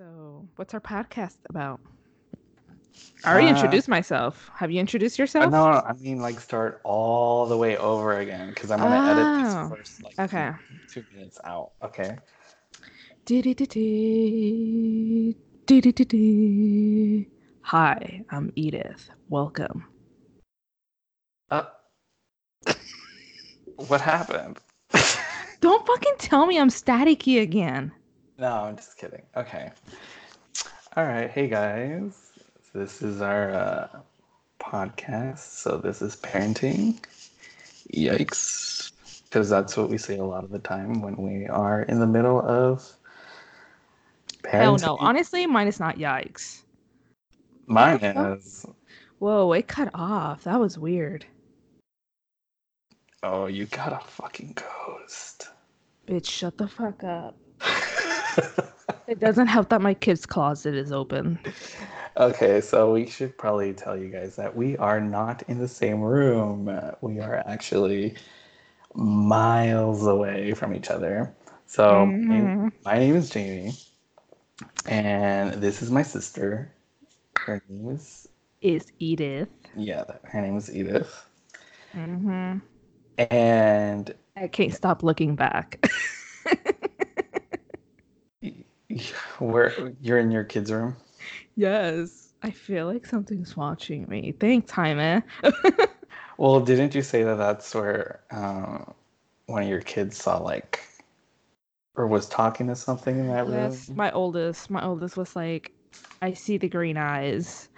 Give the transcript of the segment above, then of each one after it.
So, what's our podcast about? I already Uh, introduced myself. Have you introduced yourself? no, I mean like start all the way over again because I'm gonna edit Oh, this first like okay. two minutes out. Okay. Dee-dee-dee-dee. Hi, I'm Edith. Welcome. Uh, what happened? Don't fucking tell me I'm staticky again. No, I'm just kidding. Okay. All right. Hey guys, this is our uh, podcast. So this is parenting. Yikes. Because that's what we say a lot of the time when we are in the middle of Hell no. Honestly, mine is not yikes. Mine What the fuck? is. Whoa, it cut off. That was weird. Oh, you got a fucking ghost. Bitch, shut the fuck up. It doesn't help that my kid's closet is open. okay, so we should probably tell you guys that we are not in the same room. We are actually miles away from each other. So my name- Mhm. my name is Jamie, and this is my sister. Her name is Is Edith. yeah, her name is Edith, hmm and I can't stop looking back. where you're in your kids' room. yes. I feel like something's watching me. Thanks, Jaime. Well, didn't you say that that's where um, one of your kids saw like, or was talking to something in that room? Yes, my oldest. My oldest was like, I see the green eyes.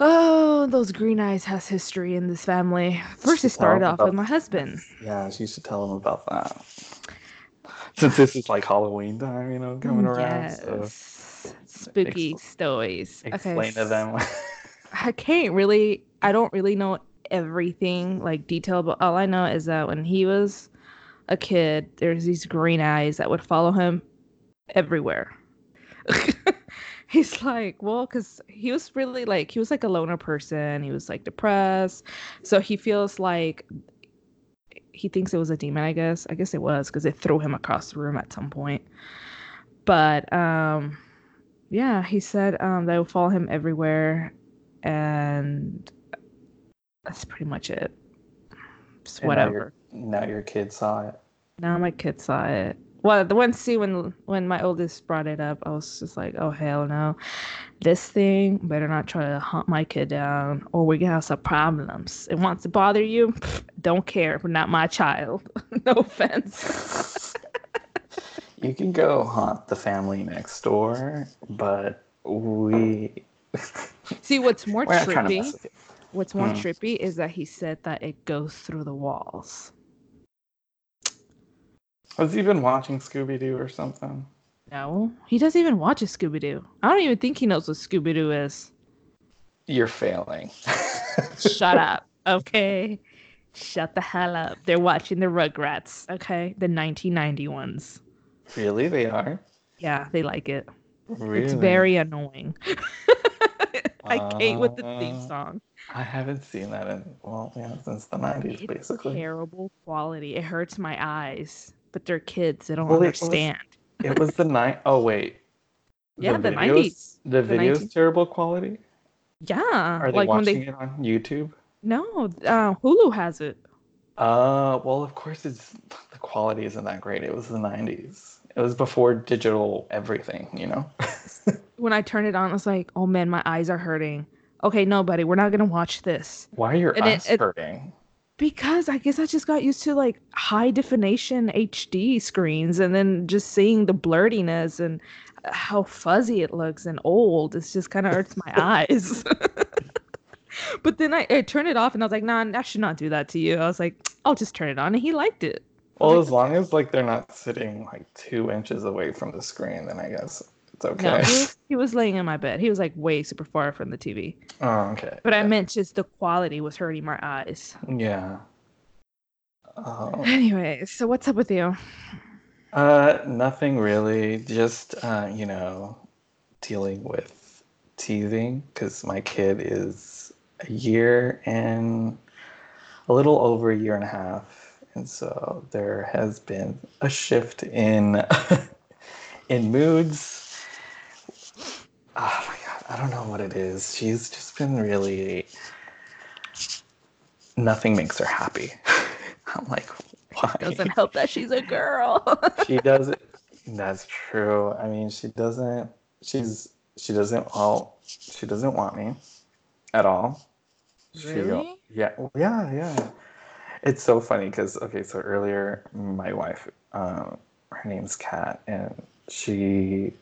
Oh, those green eyes has history in this family. First, it started off with my husband. Yeah, she used to tell him about that. Since this is like Halloween time, you know, coming mm, around. So Spooky Expl- stories. explain okay. to them. I can't really. I don't really know everything like detail, but all I know is that when he was a kid, there's these green eyes that would follow him everywhere. He's like, well, because he was really like he was like a loner person. He was like depressed, so he feels like he thinks it was a demon. I guess. I guess it was because it threw him across the room at some point. But um, yeah, he said um they would follow him everywhere, and that's pretty much it. Just And now your- whatever. now your kid saw it. Now my kid saw it. Well, the one see when when my oldest brought it up, I was just like, oh hell no, this thing better not try to hunt my kid down, or we're gonna have some problems. It wants to bother you, don't care, but not my child. no offense. You can go haunt the family next door, but we. See, what's more We're not trying to trippy? mess with you. What's more Hmm. trippy is that he said that it goes through the walls. Was he been watching Scooby Doo or something? No, he doesn't even watch a Scooby Doo. I don't even think he knows what Scooby Doo is. You're failing. Shut up, okay? Shut the hell up. They're watching the Rugrats, okay? The 1990 ones. Really, they are. Yeah, they like it. Really? It's very annoying. I hate with the theme Uh, song. I haven't seen that in well, yeah, since the nineties, It's basically. terrible quality. It hurts my eyes. But they're kids. They don't Well, it was- understand. It was the night. Oh wait. Yeah, the videos- 90s. The The video's 19 terrible quality. Yeah, Are they like when watching they it on YouTube? no, uh, Hulu has it. Uh, well, of course, it's the quality isn't that great. It was the nineties. It was before digital everything, you know. When I turned it on, I was like, "Oh man, my eyes are hurting." Okay, no, buddy, we're not gonna watch this Why are your And it- eyes it- hurting? Because I guess I just got used to like high definition HD screens, and then just seeing the blurtiness and uh, how fuzzy it looks and old. It's just kind of hurts my eyes. but then I, I turned it off, and I was like, "Nah, I should not do that to you." I was like, "I'll just turn it on," and he liked it. Well, like, as long as like they're not sitting like two inches away from the screen, then I guess it's okay. No, he was, he was laying in my bed. He was like way super far from the TV. oh, okay. But I meant just the quality was hurting my eyes. Yeah. Oh. Anyway, so what's up with you? Uh, nothing really. Just uh, you know, dealing with teething because my kid is a year and a little over a year and a half, and so there has been a shift in in moods Oh my god, I don't know what it is. She's just been really. Nothing makes her happy. I'm like, why? Doesn't help that she's a girl. she doesn't. That's true. I mean, she doesn't. She's she doesn't. Well, she doesn't want me at all. She, Really? yeah. Yeah. Yeah. It's so funny because okay, so earlier my wife, um, her name's Kat, and she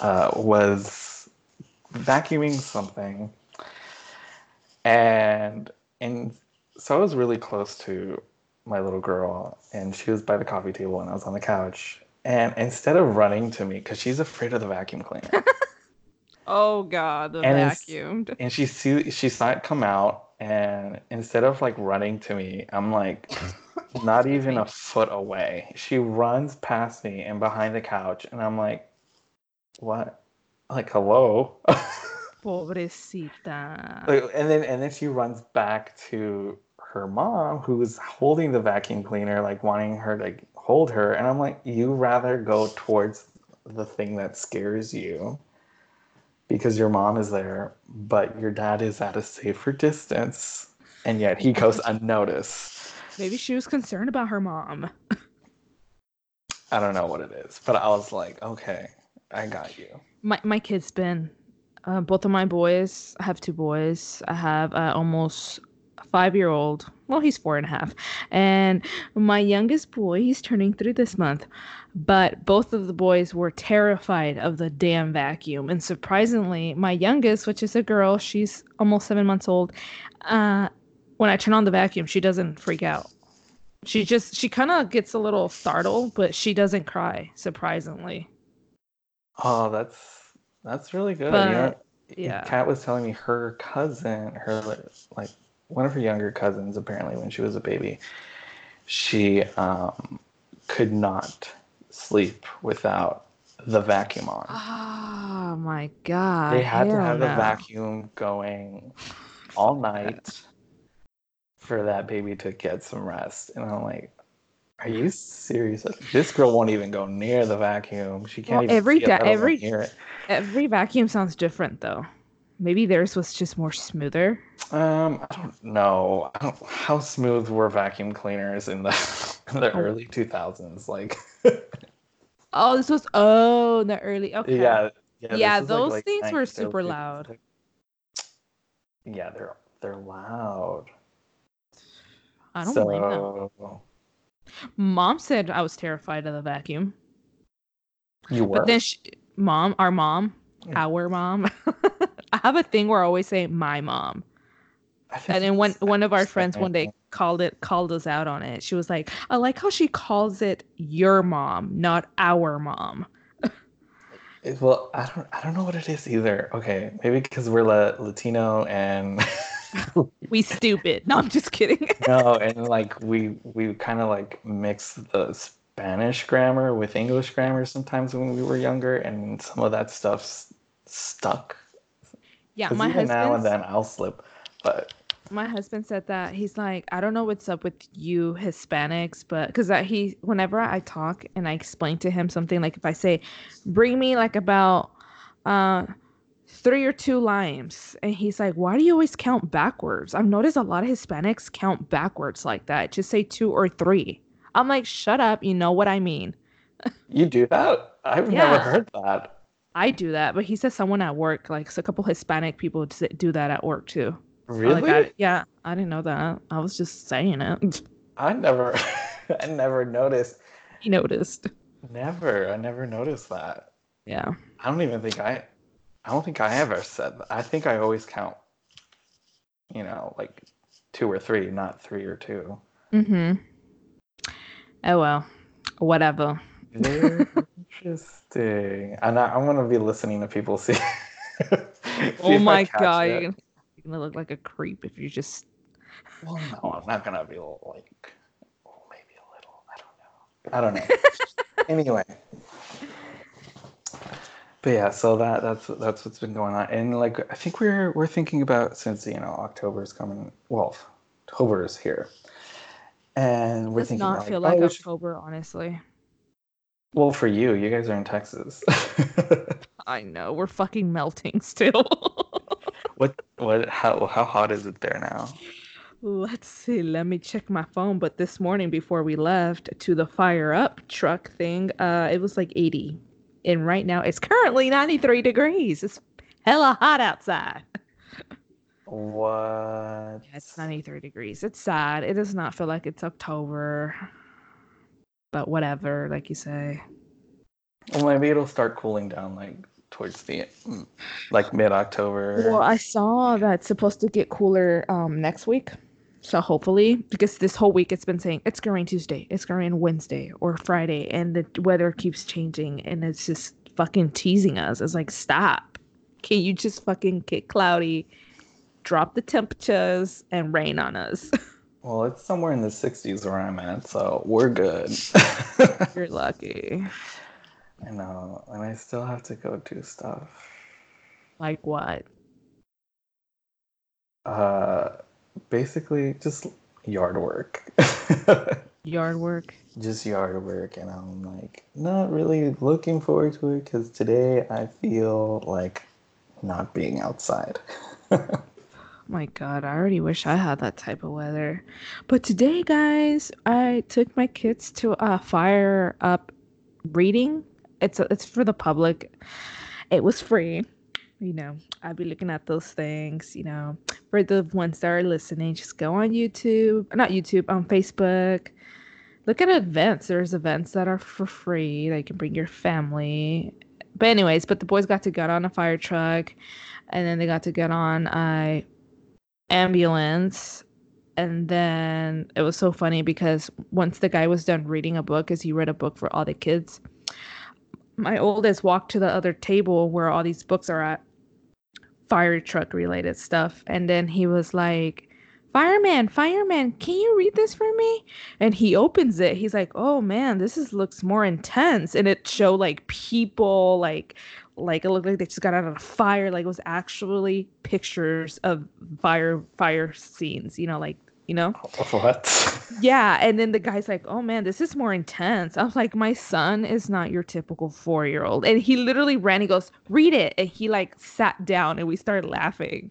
uh, was vacuuming something, and and so I was really close to my little girl, and she was by the coffee table, and I was on the couch, and instead of running to me, because she's afraid of the vacuum cleaner, oh god, the And vacuumed. and she see she saw it come out, and instead of like running to me, I'm like not even a foot away. She runs past me and behind the couch, and I'm like, what? Like hello. Pobrecita. And then and then she runs back to her mom who's holding the vacuum cleaner like wanting her to hold her and i'm like you rather go towards the thing that scares you because your mom is there but your dad is at a safer distance and yet he goes unnoticed Maybe she was concerned about her mom. i don't know what it is but i was like okay i got you My my kid's been uh, both of my boys. I have two boys. I have uh, almost five year old. Well, he's four and a half, and my youngest boy. He's turning three this month. But both of the boys were terrified of the damn vacuum. And surprisingly, my youngest, which is a girl, she's almost seven months old. Uh, when I turn on the vacuum, she doesn't freak out. She just she kind of gets a little startled, but she doesn't cry. Surprisingly, oh that's that's really good you know, but yeah. Kat was telling me her cousin, her like one of her younger cousins, apparently when she was a baby, she um, could not sleep without the vacuum on. Oh my god. they had to hell have the vacuum going all night for that baby to get some rest. And I'm like, are you serious? This girl won't even go near the vacuum. She can't Well, even every da- every-. Every vacuum sounds different though. Maybe theirs was just more smoother. Um, I don't know. I don't, how smooth were vacuum cleaners in the in the Oh. early 2000s? Like, Oh, this was oh in the early okay. yeah, yeah. Yeah, like, those late things were super loud. 2000s. Yeah, they're they're loud. I don't blame them. Mom said I was terrified of the vacuum. You were. But then she, mom, our mom, our mom. I have a thing where I always say my mom. And then one one of our friends one day called it called us out on it. She was like, "I like how she calls it your mom, not our mom." Well, I don't I don't know what it is either. Okay, maybe because we're La- Latino and We stupid. No, I'm just kidding. no, and like we we kind of like mix the Spanish grammar with English grammar sometimes when we were younger, and some of that stuff's stuck. Yeah, my even now and then I'll slip, but My husband said that he's like, I don't know what's up with you Hispanics, but because that he, whenever I talk and I explain to him something, like if I say, bring me like about uh three or two limes, and he's like, why do you always count backwards? I've noticed a lot of Hispanics count backwards like that. Just say two or three. I'm like, shut up. You know what I mean. you do that? I've never heard that. I do that, but he says someone at work, like so a couple Hispanic people do that at work too. Really? Like, I, yeah, I didn't know that. I was just saying it. I never I never noticed. he noticed. Never. I never noticed that. Yeah. I don't even think I I don't think I ever said that. I think I always count you know, like two or three, not three or two. Mm-hmm. Oh well. Whatever. Interesting. And I, I'm gonna be listening to people see. see oh my god, it. you're gonna, you're gonna look like a creep if you just Well, no, I'm not gonna be like, oh, maybe a little. I don't know. I don't know. anyway. But yeah, so that that's that's what's been going on, and like I think we're we're thinking about since you know October is coming. Well, October is here, and we're does thinking not like, feel oh, like we should- October, honestly. Well, for you, you guys are in Texas. I know we're fucking melting still. what? What? How? How hot is it there now? Let's see. Let me check my phone. But this morning, before we left to the fire up truck thing, uh, it was like 80, and right now it's currently 93 degrees. It's hella hot outside. What? Yeah, it's 93 degrees. It's sad. It does not feel like it's October, but whatever, like you say. Well, maybe it'll start cooling down like towards the like mid October. Well, I saw that it's supposed to get cooler um next week. So hopefully, because this whole week it's been saying it's going to rain Tuesday, it's going to rain Wednesday or Friday, and the weather keeps changing, and it's just fucking teasing us. It's like, stop. Can you just fucking get cloudy, drop the temperatures, and rain on us? Well, it's somewhere in the 60s where I'm at, so we're good. You're lucky. I know, and I still have to go do stuff. Like what? Uh, basically just yard work. Yard work. just yard work, and I'm like not really looking forward to it because today I feel like not being outside. Oh my God, I already wish I had that type of weather. But today, guys, I took my kids to a fire up reading. It's it's for the public. It was free. You know, I'll be looking at those things. You know, for the ones that are listening, just go on YouTube, not YouTube, on Facebook. Look at events. There's events that are for free that you can bring your family. But anyways, but the boys got to get on a fire truck, and then they got to get on a ambulance and then it was so funny because once the guy was done reading a book as he read a book for all the kids my oldest walked to the other table where all these books are at fire truck related stuff. And then he was like fireman fireman can you read this for me? And he opens it. He's like oh man this is looks more intense. And it showed like people like like it looked like they just got out of a fire like it was actually pictures of fire fire scenes you know like you know what? yeah and then the guy's like oh man this is more intense i was like my son is not your typical four year old and he literally ran he goes read it and he like sat down and we started laughing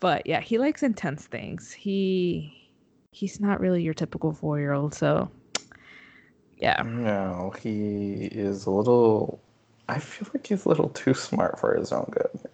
but yeah he likes intense things he he's not really your typical four year old so yeah No, he is a little. I feel like he's a little too smart for his own good.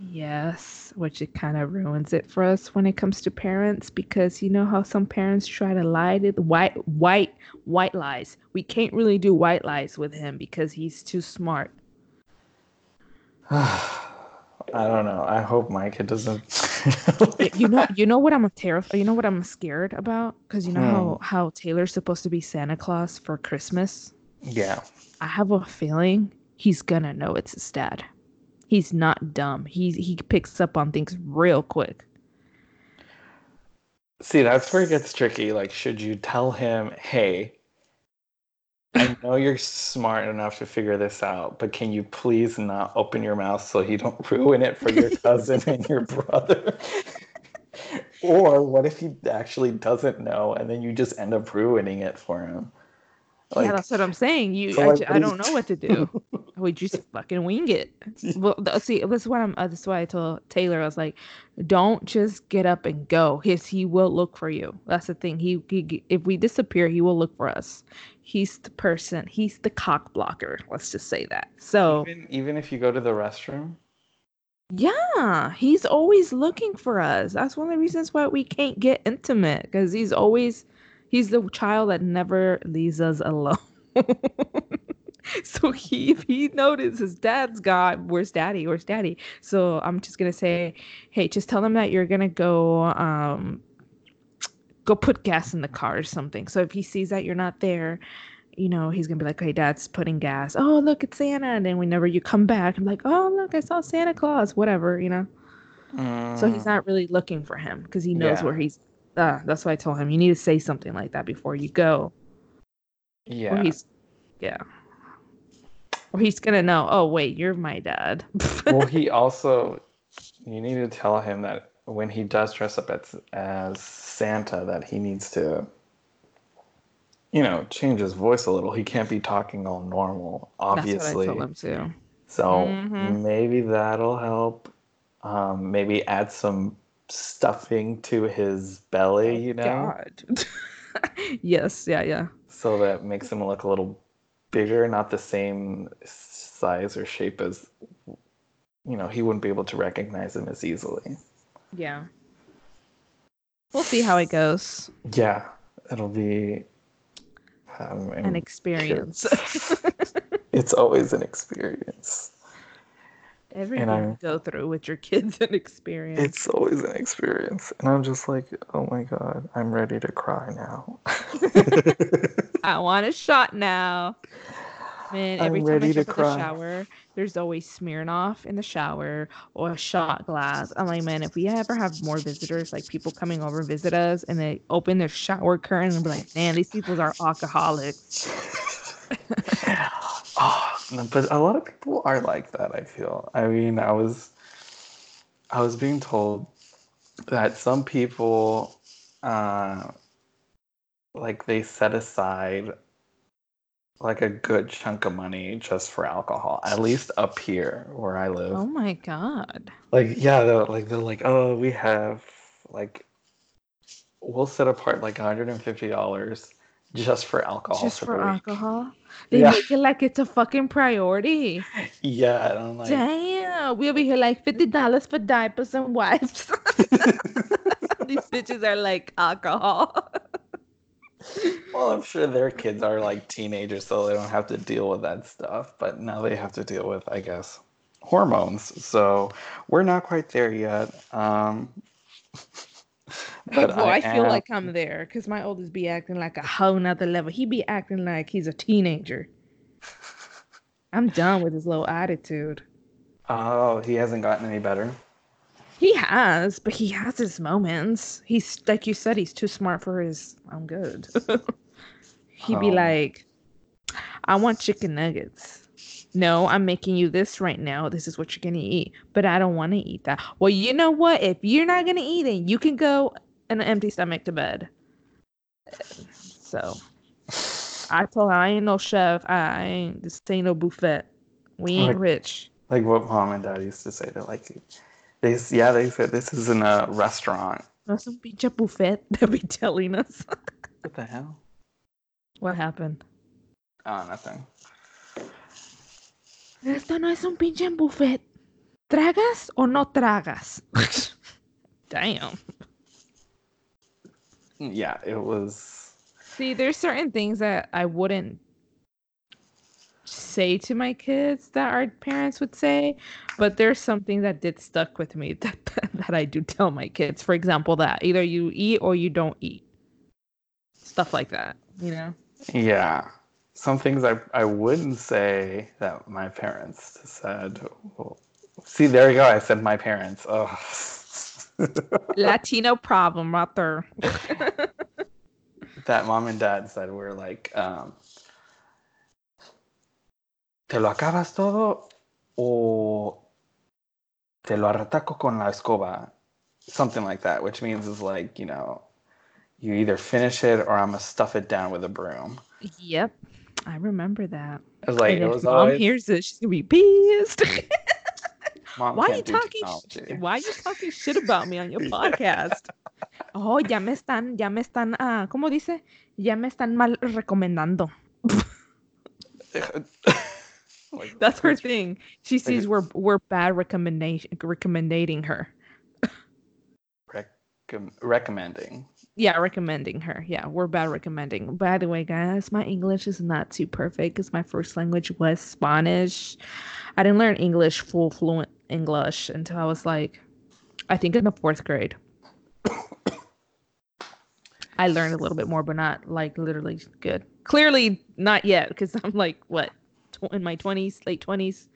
Yes, which it kind of ruins it for us when it comes to parents because you know how some parents try to lie to the white white white lies. We can't really do white lies with him because he's too smart. I don't know. I hope my kid doesn't. You know, you know what I'm terrified. You know what I'm scared about because you know how hmm. how Taylor's supposed to be Santa Claus for Christmas. yeah. I have a feeling he's gonna know it's his dad. He's not dumb. He he picks up on things real quick. See, that's where it gets tricky. Like, should you tell him, hey, I know you're smart enough to figure this out, but can you please not open your mouth so you don't ruin it for your cousin and your brother? or what if he actually doesn't know and then you just end up ruining it for him? yeah, that's what I'm saying. You, so, I, like, I don't know what to do. We just fucking wing it. Well, see, this is what I'm. Uh, this is why I told Taylor. I was like, don't just get up and go. His he will look for you. That's the thing. He, he if we disappear, he will look for us. He's the person. He's the cock blocker. Let's just say that. So Even, even if you go to the restroom? yeah, he's always looking for us. That's one of the reasons why we can't get intimate because he's always he's the child that never leaves us alone. so he if he notices his dad's gone, where's daddy? Where's daddy? So I'm just gonna say, hey, just tell them that you're gonna go um go put gas in the car or something. So if he sees that you're not there, you know, he's gonna be like, "Hey, Dad's putting gas. Oh, look, it's Santa." And then whenever you come back, I'm like, "Oh, look, I saw Santa Claus." Whatever, you know. So he's Mm, not really looking for him because he knows Yeah. where he's. Uh, that's why I told him you need to say something like that before you go, yeah. yeah, or he's gonna know. Oh, wait, you're my dad. well, he also, you need to tell him that when he does dress up as, as Santa, that he needs to, you know, change his voice a little. He can't be talking all normal, obviously. That's what I told him too. So Mhm. maybe that'll help. Um, maybe add some stuffing to his belly, you know, God. yes, yeah, yeah. so that makes him look a little bigger, not the same size or shape as, you know, he wouldn't be able to recognize him as easily. Yeah. We'll see how it goes. Yeah, it'll be um, An experience. it's always an experience. Everything I'm- you go through with your kids an experience. It's always an experience. And I'm just like, oh my God, I'm ready to cry now. I want a shot now. Man, I'm every time ready I to jump in the shower, there's always Smirnoff in the shower or a shot glass. I'm like, man, if we ever have more visitors, like people coming over visit us, and they open their shower curtain and be like, man, these people are alcoholics. oh, but a lot of people are like that, I feel. I mean, I was I was being told that some people uh like they set aside like a good chunk of money just for alcohol, at least up here where I live. Oh my god. Like, yeah, they're like they're like, oh, we have like we'll set apart like $150 just for alcohol Just for, for the week. They Yeah. make it like it's a fucking priority. Yeah, and I'm like, Damn. We'll be here like $50 for diapers and wipes. These bitches are like alcohol. well, I'm sure their kids are like teenagers, so they don't have to deal with that stuff. But now they have to deal with, I guess, hormones. So we're not quite there yet. Um, but well, I, feel am- like I'm there because my oldest be acting like a whole nother level. He be acting like he's a teenager. I'm done with his low attitude. Oh, he hasn't gotten any better. He has, but he has his moments. He's like you said, he's too smart for his I'm good. He'd be Oh. like, I want chicken nuggets. No, I'm making you this right now. This is what you're gonna eat. But I don't want to eat that. Well, you know what? If you're not gonna eat it, you can go on an empty stomach to bed. So I told her I ain't no chef. I ain't this ain't no buffet. We ain't Like- rich. Like what mom and dad used to say. They're like, they yeah, they said this isn't a restaurant. No some pinche buffet they'll be telling us. What the hell? what happened? Oh, nothing. Esto no es un pinche buffet. ¿Tragas o no tragas? Damn. Yeah, it was. See, there's certain things that I wouldn't say to my kids that our parents would say, but there's something that did stuck with me that that I do tell my kids. For example, that either you eat or you don't eat. Stuff like that, you know? Yeah. Some things I, I wouldn't say that my parents said. Well, see, there you go. I said my parents. Oh. Latino problem right there. that mom and dad said were like, um, ¿te lo acabas todo o te lo arrataco con la escoba? Something like that, which means is like, you know, you either finish it or I'm gonna stuff it down with a broom. Yep. I remember that. It was like, and it if was mom always, hears this, she's gonna be pissed. mom Why are you talking? technology. Why are you talking shit about me on your podcast? Oh, ya me están, ya me están, ah, ¿cómo dice? Ya me están mal recomendando. Like, That's her thing. She sees we're we're bad recommendation recommending her. recom- recommending. Yeah, recommending her. Yeah, we're bad recommending. By the way, guys, my English is not too perfect because my first language was Spanish. I didn't learn English full fluent English until I was like, I think in the fourth grade. I learned a little bit more, but not like literally good. Clearly not yet because I'm like what in my twenties, late twenties.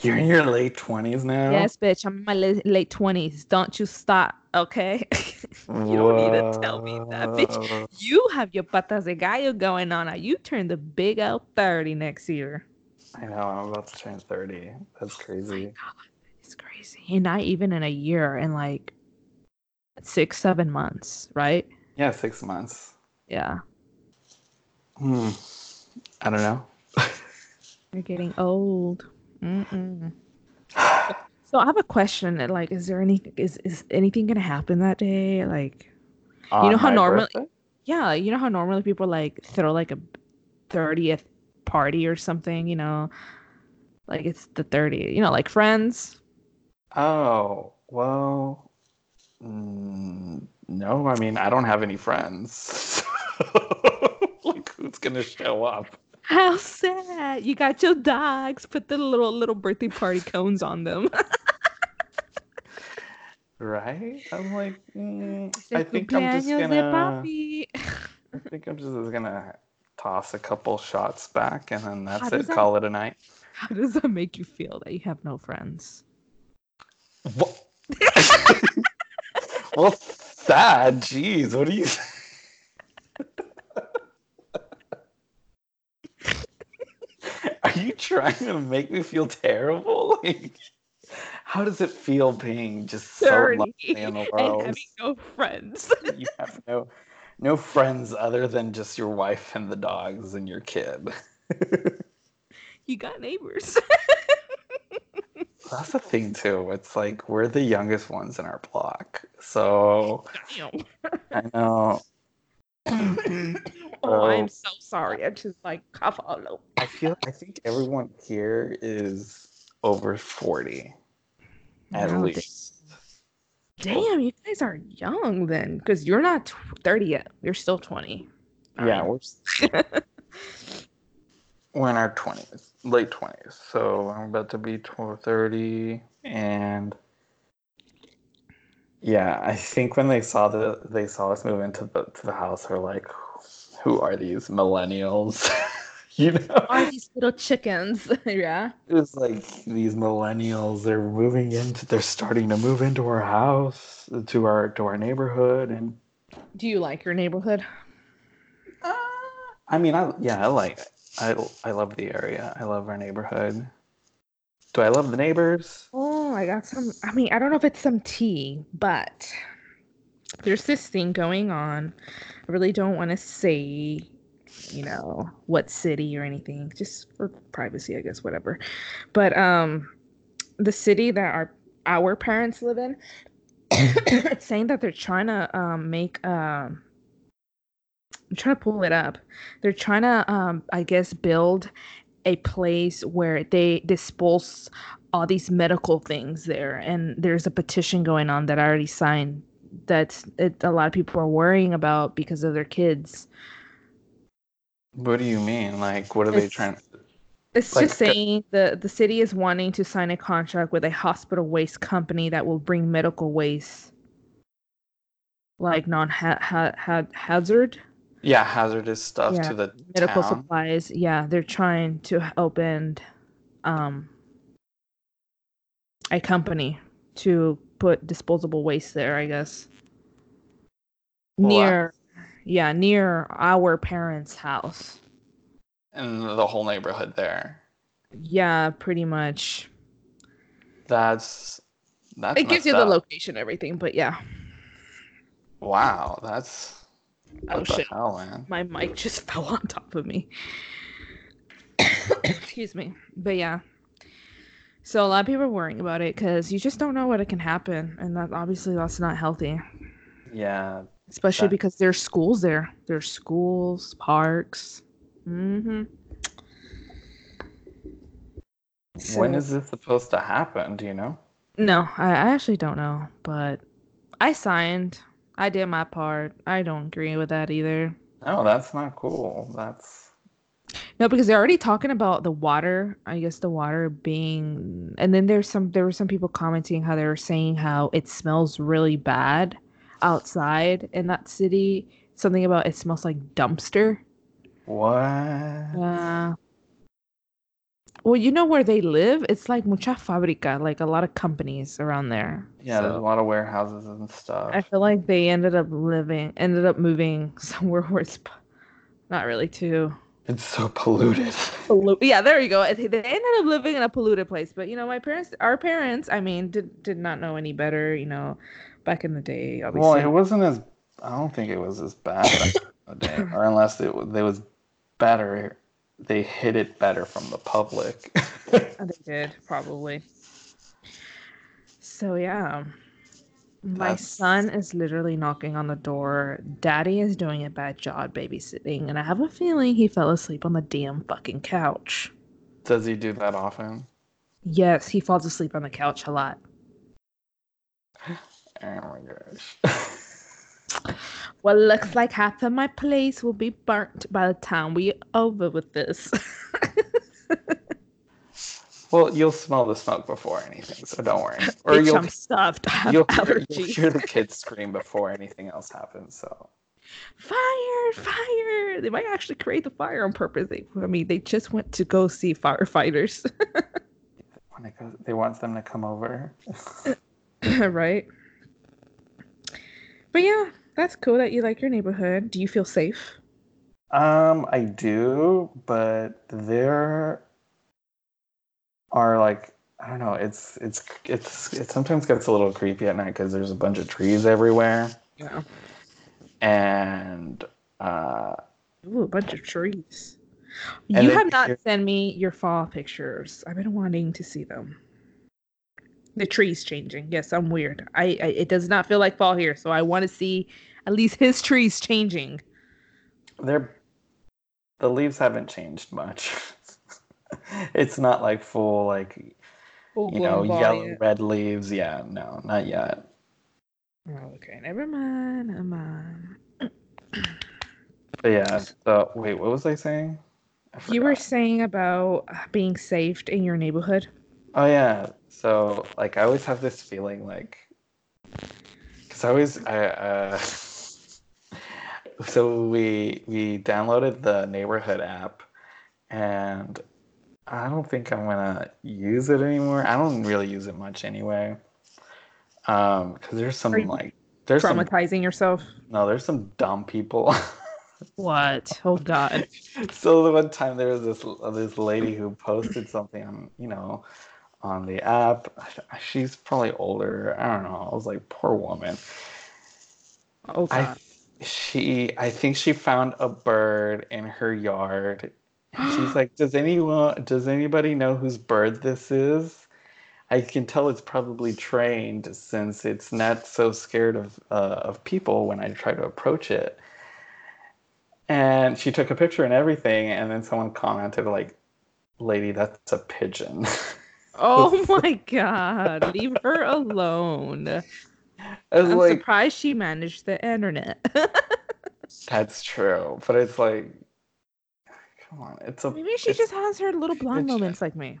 You're in your late twenties now. Yes, bitch, I'm in my la- late twenties. Don't you stop, okay? you don't need to tell me that, bitch. You have your patas de gallo going on. Now you turn the big L thirty next year. I know. I'm about to turn thirty. That's crazy. It's crazy. And not even in a year, in like six, seven months, right? Yeah, six months. Yeah. Hmm. I don't know. You're getting old. Mm-mm. So I have a question. Like, is there any is is anything gonna happen that day? Like, On know how normally- birthday? yeah, you know how normally people like throw like a thirtieth party or something. You know, like it's the 30th. You know, like friends. Oh, well, mm, no. I mean, I don't have any friends. like, who's gonna show up? How sad! You got your dogs. Put the little little birthday party cones on them. Right? I'm like, mm, I think I'm just gonna. I think I'm just gonna toss a couple shots back, and then that's it. that- Call it a night. How does that make you feel that you have no friends? What? well, sad. Jeez, what do you? you trying to make me feel terrible? Like, how does it feel being just so lonely in the and world? having no friends. you have no no friends other than just your wife and the dogs and your kid. you got neighbors. That's the thing too. It's like we're the youngest ones in our block, so Damn. I know. oh, I'm Oh. so sorry. I just like cough all over. I feel I think everyone here is over forty, at Wow, least. Damn, you guys are young then, because you're not tw- 30 yet. You're still 20. Yeah, Um, we're we're in our twenties, late twenties. So I'm about to be tw- thirty, and yeah, I think when they saw the they saw us move into the to the house, they're like, "Who are these millennials?" you know, are these little chickens? yeah. it was like these millennials. They're moving into. They're starting to move into our house, to our to our neighborhood, and Do you like your neighborhood? Uh, I mean, I yeah, I like it. I I love the area. I love our neighborhood. Do I love the neighbors? Oh, I got some. I mean, I don't know if it's some tea, but there's this thing going on. I really don't want to say, you know, what city or anything, just for privacy, I guess, whatever. But um, the city that our our parents live in, saying that they're trying to um make um. I'm trying to pull it up. They're trying to, um, I guess, build a place where they dispose all these medical things there and there's a petition going on that i already signed that it, a lot of people are worrying about because of their kids What do you mean? Like, what are they It's- trying? it's Like just saying the the city is wanting to sign a contract with a hospital waste company that will bring medical waste like non hazard Yeah, hazardous stuff Yeah, to the medical town. supplies yeah they're trying to open um a company to put disposable waste there i guess Wow. near yeah near our parents house and the whole neighborhood there. yeah pretty much That's that's. it gives you the location everything but yeah Wow, that's. What Oh, shit. hell, my mic just fell on top of me. Excuse me. But yeah. So a lot of people are worrying about it because you just don't know what it can happen and that obviously that's not healthy. Yeah, especially That- because there's schools there. There's schools parks. Mm-hmm. When is this supposed to happen? Do you know? no I, I actually don't know but i signed i did my part i don't agree with that either No, that's not cool. That's No, because they're already talking about the water. I guess the water being, and then there's some. There were some people commenting how they were saying how it smells really bad outside in that city. Something about it smells like dumpster. what. Uh, well, you know where they live? It's like mucha fabrica, like a lot of companies around there. Yeah, there's a lot of warehouses and stuff. I feel like they ended up living, ended up moving somewhere where it's not really too It's so polluted. pollu- yeah there you go they ended up living in a polluted place but you know my parents our parents i mean did, did not know any better you know back in the day Well, it wasn't as. I don't think it was as bad back in the day, or unless it there was better. They hid it better from the public. Oh, they did probably. So yeah. My That's- son is literally knocking on the door. Daddy is doing a bad job babysitting, and I have a feeling he fell asleep on the damn fucking couch. Does he do that often? Yes, he falls asleep on the couch a lot. Oh my gosh. Well, looks like half of my place will be burnt by the time we're over with this. well, you'll smell the smoke before anything, so don't worry. Or Bitch, you'll I'm stuffed. I have you'll hear, you'll hear the kids scream before anything else happens. So Fire! Fire! They might actually create the fire on purpose. They, I mean, they just went to go see firefighters, when it goes, they want them to come over. right? But yeah, that's cool that you like your neighborhood. Do you feel safe? Um, I do, but there are like I don't know. It's it's it's it sometimes gets a little creepy at night because there's a bunch of trees everywhere, Yeah. and uh, Ooh, a bunch of trees. You have not sent me your fall pictures. I've been wanting to see them. The trees changing. Yes, I'm weird. I, I it does not feel like fall here, so I want to see at least his trees changing. they're the leaves haven't changed much. it's not like full like you know yellow red leaves. Yeah, no, not yet. Oh, okay, never mind. Never mind. But yeah. So wait, what was I saying? I You were saying about being saved in your neighborhood. Oh yeah. So like I always have this feeling like because I always I uh so we we downloaded the neighborhood app and I don't think I'm gonna use it anymore. I don't really use it much anyway. Um, because there's some like there's some Traumatizing yourself. no there's some dumb people. What? Oh God. so the one time there was this this lady who posted something on you know on the app. She's probably older. I don't know. I was like poor woman. Oh i she i think she found a bird in her yard. She's like does anyone does anybody know whose bird this is? I can tell it's probably trained since it's not so scared of uh, of people when i try to approach it. And she took a picture and everything and then someone commented like lady that's a pigeon Oh my God. Leave her alone. I'm like surprised she managed the internet. that's true but it's like come on it's a Maybe she just has her little blonde pigeon. moments like me.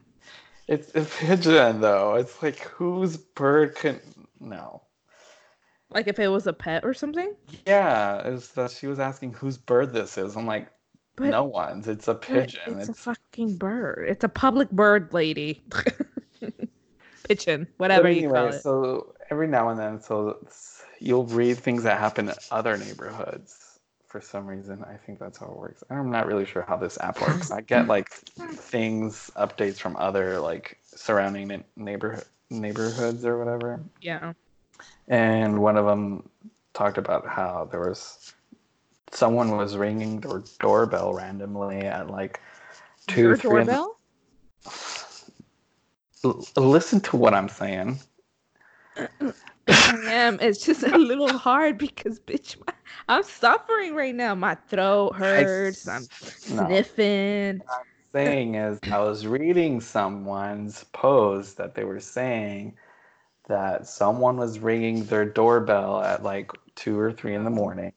it's a pigeon though it's like whose bird can no Like if it was a pet or something. yeah it's that she was asking whose bird this is i'm like But no one's it's a pigeon It's, it's, a fucking bird. It's a public bird, lady. But whatever you call it. so every now and then so you'll read things that happen in other neighborhoods for some reason i think that's how it works i'm not really sure how this app works i get like things updates from other like surrounding neighborhood neighborhoods or whatever Yeah. and one of them talked about how there was someone was ringing their doorbell randomly at like two Your three doorbell? L- listen to what i'm saying I am. It's just a little hard because, bitch, my, I'm suffering right now. My throat hurts. I'm no. sniffing. saying is I was reading someone's post that they were saying that someone was ringing their doorbell at like two or three in the morning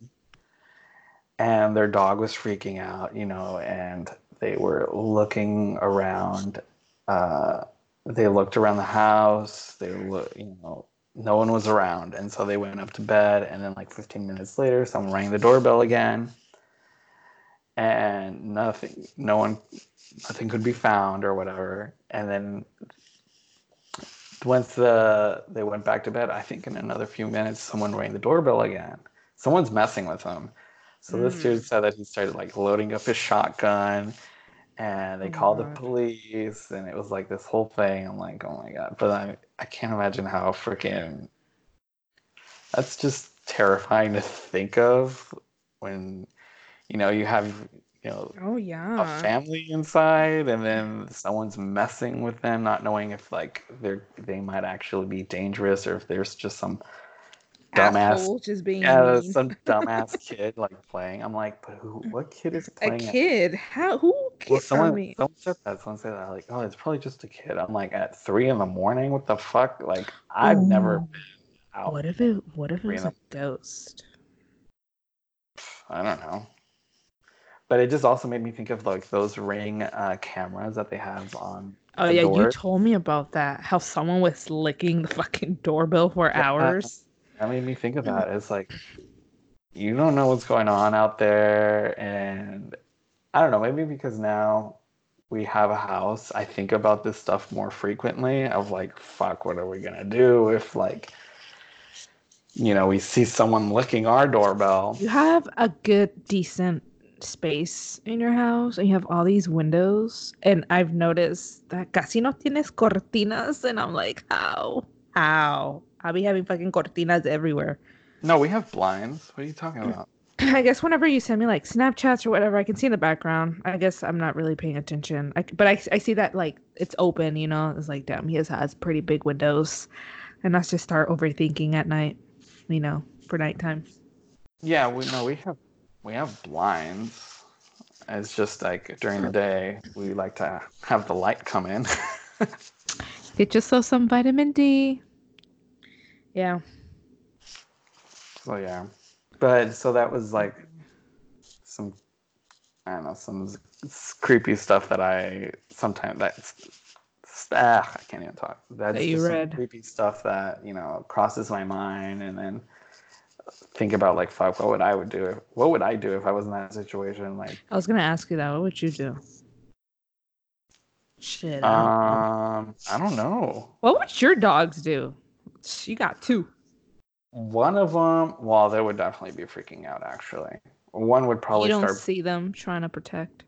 and their dog was freaking out, you know, and they were looking around. Uh, they looked around the house. They look, you know, no one was around, and so they went up to bed. And then, like 15 minutes later, someone rang the doorbell again, and nothing, no one, nothing could be found or whatever. And then once the they went back to bed, I think in another few minutes, someone rang the doorbell again. Someone's messing with him. So this Mm. dude said that he started like loading up his shotgun, and they Oh called the police, and it was like this whole thing. I'm like, oh my god! But I I can't imagine how freaking that's just terrifying to think of when you know you have you know Oh yeah a family inside, and then someone's messing with them, not knowing if like they're they might actually be dangerous or if there's just some dumbass just being yeah mean. some dumbass kid like playing. I'm like, but who? What kid is a playing? at- kid. How? Who? Well, someone, someone said that. Someone said that. Like, oh, it's probably just a kid. I'm like, at three in the morning. What the fuck? Like, I've never been out. what if it? What if it Three was a ghost? I don't know. But it just also made me think of like those ring uh, cameras that they have on. Oh yeah, you told me about that. How someone was licking the fucking doorbell for Yeah. hours. That made me think of that. It's like you don't know what's going on out there, and I don't know. Maybe because now we have a house, I think about this stuff more frequently. Of like, fuck, what are we gonna do if like, you know, we see someone licking our doorbell? You have a good, decent space in your house, and you have all these windows. And I've noticed that casi no tienes cortinas, and I'm like, how? How? I'll be having fucking cortinas everywhere. No, we have blinds. What are you talking about? I guess whenever you send me like Snapchats or whatever, I can see in the background. I guess I'm not really paying attention. I, but I, I see that like it's open, you know? It's like, damn, he has, has pretty big windows. And that's just start overthinking at night, you know, for nighttime. Yeah, we no, we have we have blinds. It's just like during the day we like to have the light come in. Get yourself some vitamin D. Yeah. So yeah, but so that was like some I don't know some creepy stuff that I sometimes that's ah, I can't even talk. That's That you just read. creepy stuff that you know crosses my mind, and then think about like fuck, what would I would do? If, what would I do if I was in that situation? Like, I was gonna ask you that. What would you do? Shit. I don't know. um, I don't know. what would your dogs do? You got two. One of them, well, they would definitely be freaking out. Actually, one would probably you don't start see them trying to protect.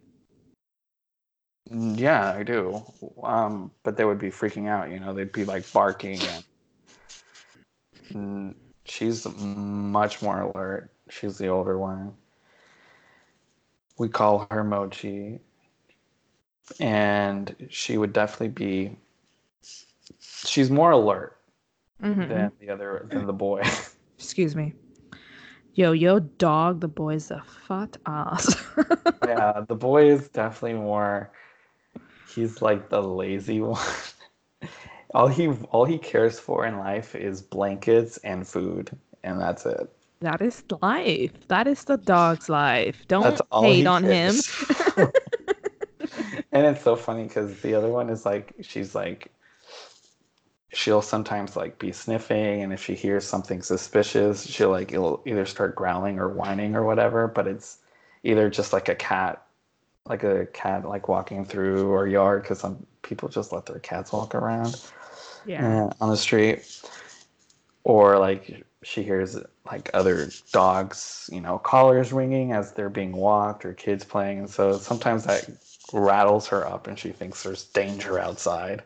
Yeah, I do. Um, but they would be freaking out, you know, they'd be like barking and Mm, she's much more alert. She's the older one. We call her Mochi. And she would definitely be she's more alert Mhm. than the other than the boy. Excuse me. Yo, yo, dog, the boy's a fat ass. yeah, the boy is definitely more he's like the lazy one. all he all he cares for in life is blankets and food, and that's it. that is life. That is the dog's life. Don't hate on him. and it's so funny because the other one is like she's like she'll sometimes like be sniffing and if she hears something suspicious she'll like it'll either start growling or whining or whatever but it's either just like a cat like a cat like walking through our yard because some people just let their cats walk around Yeah. uh, on the street or like she hears like other dogs you know collars ringing as they're being walked or kids playing and so sometimes that rattles her up and she thinks there's danger outside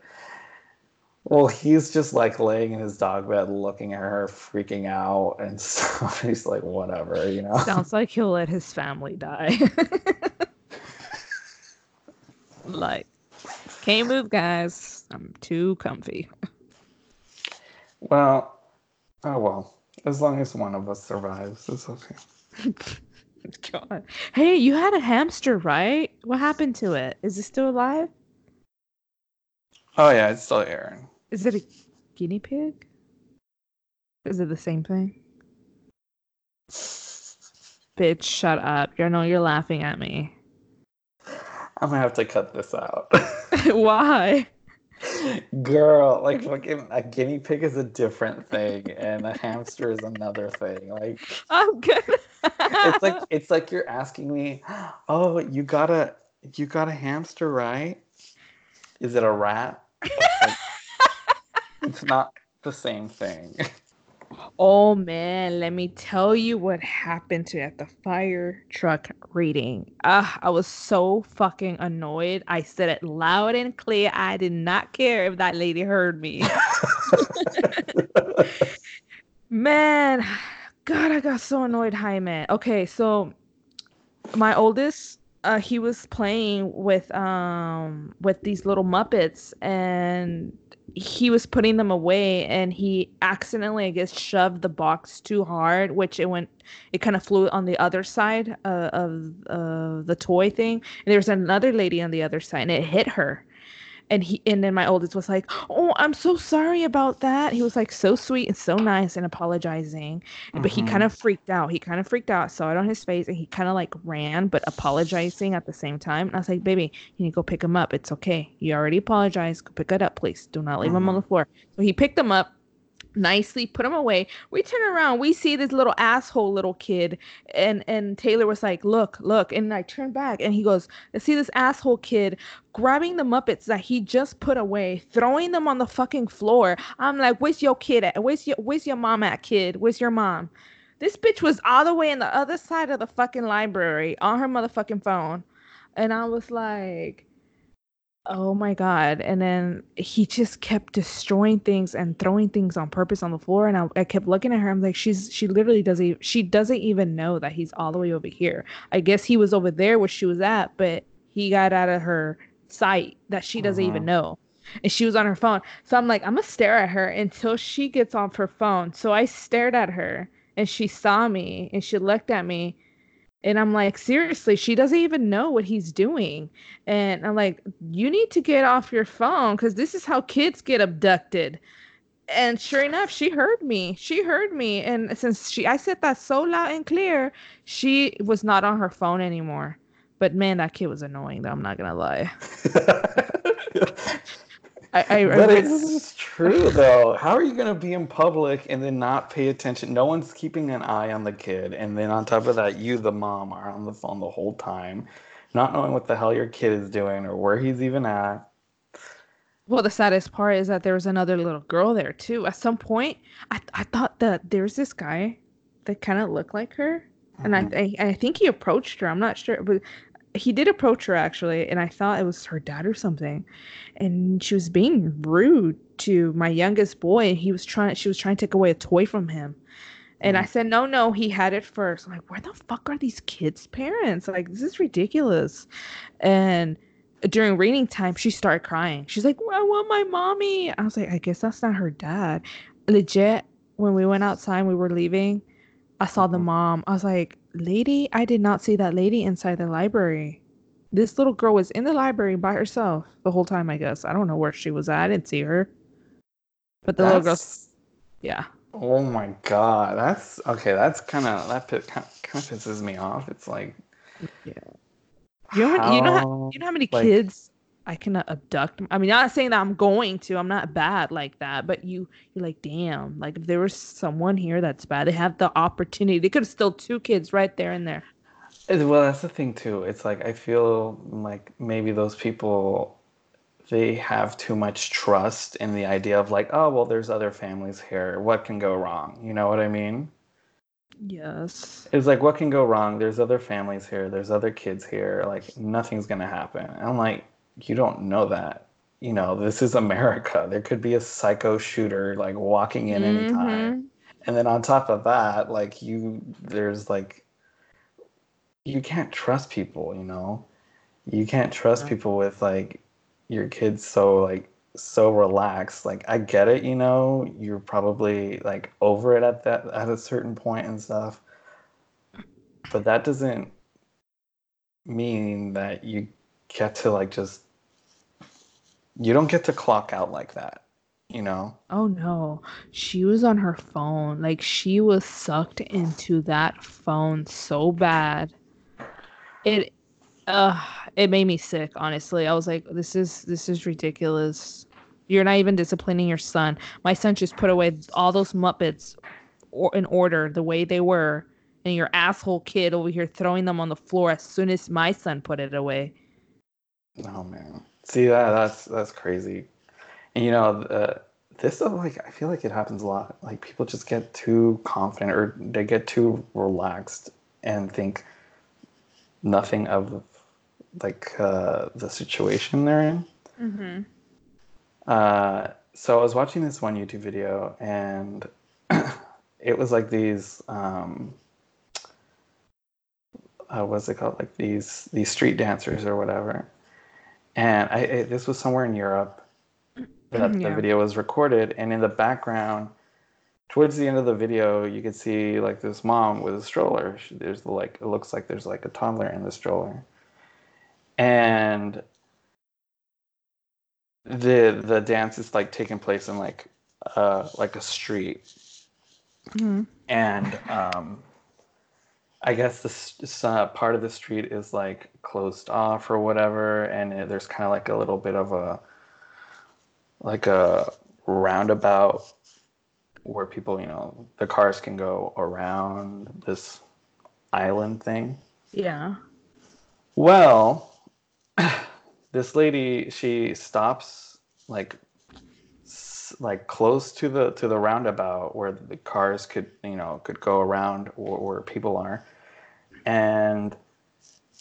well he's just like laying in his dog bed looking at her freaking out and so he's like whatever you know Sounds like he'll let his family die. like, can't move, guys. I'm too comfy. well oh well as long as one of us survives it's okay God. Hey, you had a hamster, right? What happened to it? Is it still alive? Oh yeah it's still aaron Is it a guinea pig? Is it the same thing? Bitch, shut up. You know you're laughing at me. i'm gonna have to cut this out Why? Girl, like fucking a guinea pig is a different thing, and a hamster is another thing. Like I'm good. it's like it's like you're asking me, oh, you got a you got a hamster, right? Is it a rat? Like, it's not the same thing. Oh man, let me tell you what happened to at the fire truck reading. Ah, I was so fucking annoyed. I said it loud and clear. I did not care if that lady heard me. Man, God, I got so annoyed, Jaime. Okay, so my oldest uh, he was playing with um with these little muppets and he was putting them away and he accidentally i guess shoved the box too hard which it went it kind of flew on the other side uh, of uh, the toy thing. And there was another lady on the other side and it hit her and he and then my oldest was like oh i'm so sorry about that. He was like so sweet and so nice and apologizing mm-hmm. but he kind of freaked out. He kind of freaked out saw it on his face and he kind of like ran but apologizing at the same time. And i was like baby you need to go pick him up. It's okay. You already apologized. Go pick it up please. Do not leave mm-hmm. him on the floor. So he picked him up nicely put him away. We turn around we see this little asshole little kid and and taylor was like look look and i turn back and he goes I see this asshole kid grabbing the muppets that he just put away throwing them on the fucking floor. I'm like where's your kid at? Where's your where's your mom at kid? Where's your mom? This bitch was all the way in the other side of the fucking library on her motherfucking phone and i was like Oh my god. And then he just kept destroying things and throwing things on purpose on the floor. And I, I kept looking at her. I'm like, she's she literally doesn't she doesn't even know that he's all the way over here. I guess he was over there where she was at, but he got out of her sight that she doesn't uh-huh. even know. And she was on her phone. So I'm like, I'm gonna stare at her until she gets off her phone. So I stared at her and she saw me and she looked at me and I'm like, seriously, she doesn't even know what he's doing. And I'm like, you need to get off your phone because this is how kids get abducted. And sure enough, she heard me. She heard me. And since she I said that so loud and clear, she was not on her phone anymore. But man, that kid was annoying though, I'm not gonna lie. I, I, but I, it's true though. How are you gonna be in public and then not pay attention? No one's keeping an eye on the kid, and then on top of that, you, the mom, are on the phone the whole time, not knowing what the hell your kid is doing or where he's even at. Well, the saddest part is that there was another little girl there too. At some point, I I thought that there's this guy that kind of looked like her, and I, mm-hmm. I I think he approached her. I'm not sure, but he did approach her actually, and I thought it was her dad or something, and she was being rude to my youngest boy. And he was trying, she was trying to take away a toy from him, and mm. I said, no, no, he had it first. I'm like, where the fuck are these kids' parents? Like, this is ridiculous. And during reading time, she started crying. She's like, well, I want my mommy. I was like, I guess that's not her dad. Legit, when we went outside, we were leaving. I saw the mm-hmm. mom. I was like, lady, I did not see that lady inside the library. This little girl was in the library by herself the whole time, I guess. I don't know where she was at. I didn't see her. But the that's... little girl, yeah. Oh my god, that's okay. That's kind of that kind of pisses me off. It's like, yeah. You know, how, you know, how, you know how many like, kids I can abduct. I mean, not saying that I'm going to. I'm not bad like that, but you, you're like, damn. Like if there was someone here that's bad, they have the opportunity. They could have still two kids right there and there. Well, that's the thing too. It's like I feel like maybe those people, they have too much trust in the idea of like, oh well, there's other families here. What can go wrong? You know what I mean? Yes. It's like, what can go wrong? There's other families here. There's other kids here. Like nothing's gonna happen. I'm like, you don't know that. You know, this is America. There could be a psycho shooter like walking in mm-hmm. anytime. And then on top of that, like you there's like you can't trust people, you know. You can't trust yeah. people with like your kids so like so relaxed. Like I get it, you know, you're probably like over it at that at a certain point and stuff. But that doesn't mean that you get to like just you don't get to clock out like that, you know? Oh no. She was on her phone. Like she was sucked into that phone so bad. It uh it made me sick, honestly. I was like, this is this is ridiculous. You're not even disciplining your son. My son just put away all those Muppets or in order the way they were, and your asshole kid over here throwing them on the floor as soon as my son put it away. Oh man. See that that's that's crazy, and you know uh, this stuff like I feel like it happens a lot. Like people just get too confident or they get too relaxed and think nothing of like uh, the situation they're in. Mm-hmm. Uh, so I was watching this one YouTube video and it was like these um, uh, what's it called? Like these these street dancers or whatever. And I, I this was somewhere in Europe that the video was recorded, and in the background, towards the end of the video, you could see like this mom with a stroller. She, there's the, like it looks like there's like a toddler in the stroller, and the the dance is like taking place in like uh like a street Mhm. and um i guess this, this uh, part of the street is like closed off or whatever and it, there's kind of like a little bit of a like a roundabout where people you know the cars can go around this island thing Yeah. well, this lady she stops like like close to the to the roundabout where the cars could you know could go around or where people are, and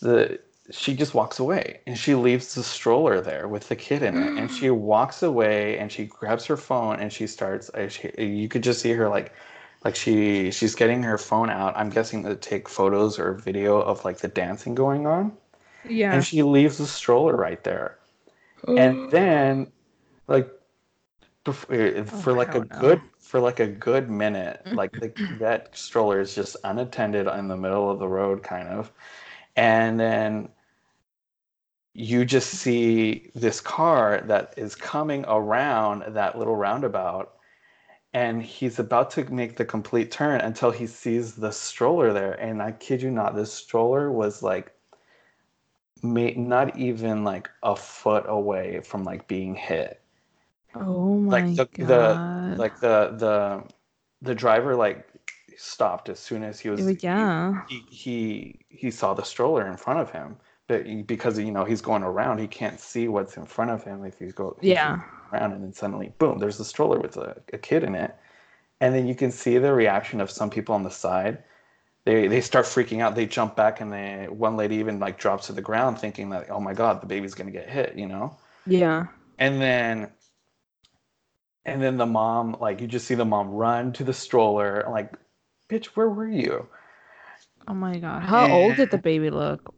the she just walks away and she leaves the stroller there with the kid in it. And she walks away and she grabs her phone and she starts uh, she, you could just see her like like she she's getting her phone out. I'm guessing to take photos or video of like the dancing going on. Yeah. and she leaves the stroller right there. And then like uh, for like a no. good for like a good minute like the, that stroller is just unattended in the middle of the road kind of. And then you just see this car that is coming around that little roundabout and he's about to make the complete turn until he sees the stroller there. And i kid you not this stroller was like not even like a foot away from like being hit oh my like the, god. the like the the the driver like stopped as soon as he was yeah. he, he he saw the stroller in front of him but because you know he's going around he can't see what's in front of him if he's go Yeah. around and then suddenly boom there's the stroller with a, a kid in it and then you can see the reaction of some people on the side they they start freaking out they jump back and they one lady even like drops to the ground thinking that oh my god the baby's going to get hit you know Yeah. and then and then the mom like you just see the mom run to the stroller like bitch where were you Oh my god. How old did the baby look?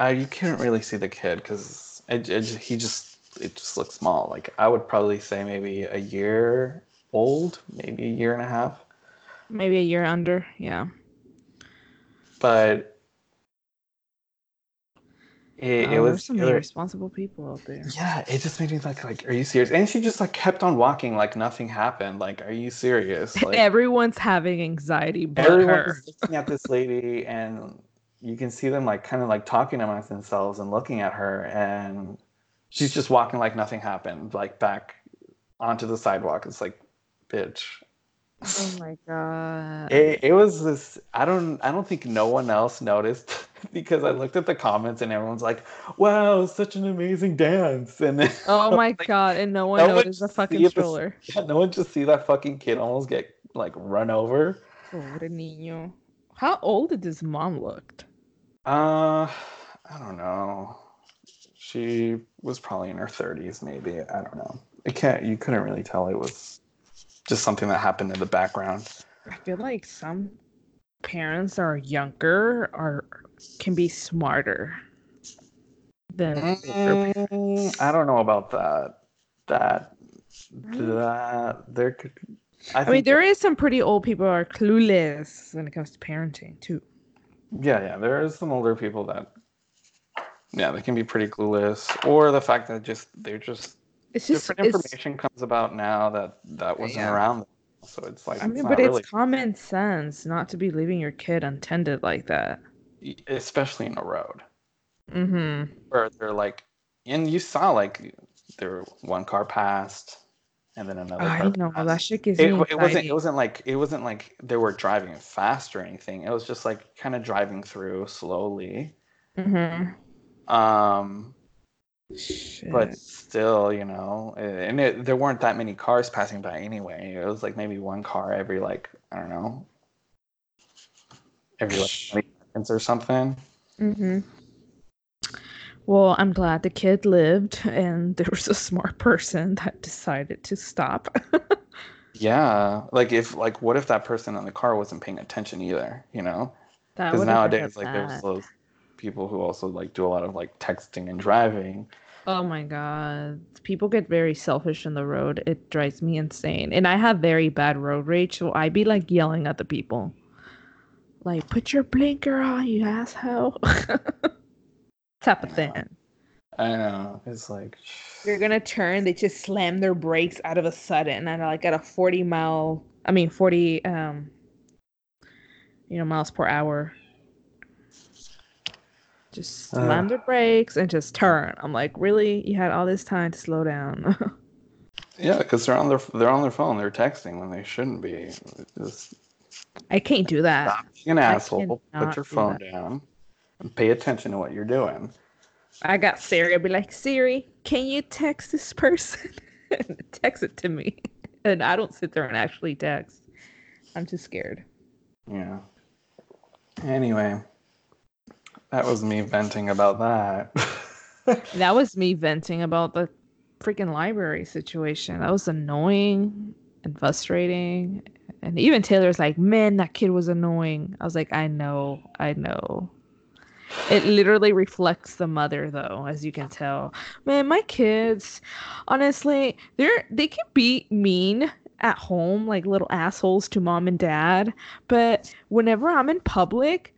uh, you can't really see the kid because it, it, he just it just looks small like i would probably say maybe a year old maybe a year and a half Maybe a year under. Yeah. but it, it oh, was there's some irresponsible people out there. yeah it just made me like like are you serious? And she just like kept on walking like nothing happened. Like are you serious? Like Everyone's having anxiety but everyone her. looking at this lady and you can see them like kind of like talking amongst themselves and looking at her and she's just walking like nothing happened like back onto the sidewalk. It's like bitch Oh my god. it, it was this i don't i don't think no one else noticed because i looked at the comments and everyone's like wow such an amazing dance and then oh my like, god, and no one no one noticed the fucking this- stroller. yeah, no one just see that fucking kid almost get like run over Pobre niño. How old did his mom look? Uh, I don't know. She was probably in her 30s, maybe. I don't know. It can't. You couldn't really tell. It was just something that happened in the background. I feel like some parents that are younger are can be smarter than older parents. Mm, I don't know about that. That Mm. that there could. I, I mean, there is some pretty old people who are clueless when it comes to parenting too. Yeah, yeah. There is some older people that. Yeah, they can be pretty clueless, or the fact that just they're just It's just different it's, information comes about now that that wasn't Yeah. around. So it's like I mean, but really it's common sense not to be leaving your kid untended like that. especially in a road Mm-hmm. where they're like and you saw like there were one car passed and then another I know passed. that shit gives it, me it wasn't it wasn't like it wasn't like they were driving fast or anything it was just like kind of driving through slowly Mm-hmm. um Shit. but still you know and it, there weren't that many cars passing by anyway it was like maybe one car every like i don't know every like 20 seconds or something Mm-hmm. Well, I'm glad the kid lived, and there was a smart person that decided to stop. Yeah, like if like what if that person in the car wasn't paying attention either, you know? Because nowadays like there's those people who also like do a lot of like texting and driving. Oh my god. People get very selfish in the road. It drives me insane. And I have very bad road rage, so I be like yelling at the people. Like, put your blinker on, you asshole. Type of thing. I know. It's like You're gonna turn, they just slam their brakes out of a sudden and like at a 40 mile I mean 40 um you know miles per hour. Just slam Uh. their brakes and just turn. I'm like, really? You had all this time to slow down. yeah, because they're on their they're on their phone. They're texting when they shouldn't be. Just I can't do that. stop being an I asshole. Put your phone that. down and pay attention to what you're doing. I got Siri. I'd be like, Siri, can you text this person? text it to me. And I don't sit there and actually text. I'm too scared. Yeah. Anyway, that was me venting about that. That was me venting about the freaking library situation. That was annoying and frustrating. And even Taylor's like, man, that kid was annoying. I was like, I know, I know. It literally reflects the mother though, as you can tell. Man, my kids, honestly, they're they can be mean at home, like little assholes to mom and dad. But whenever I'm in public,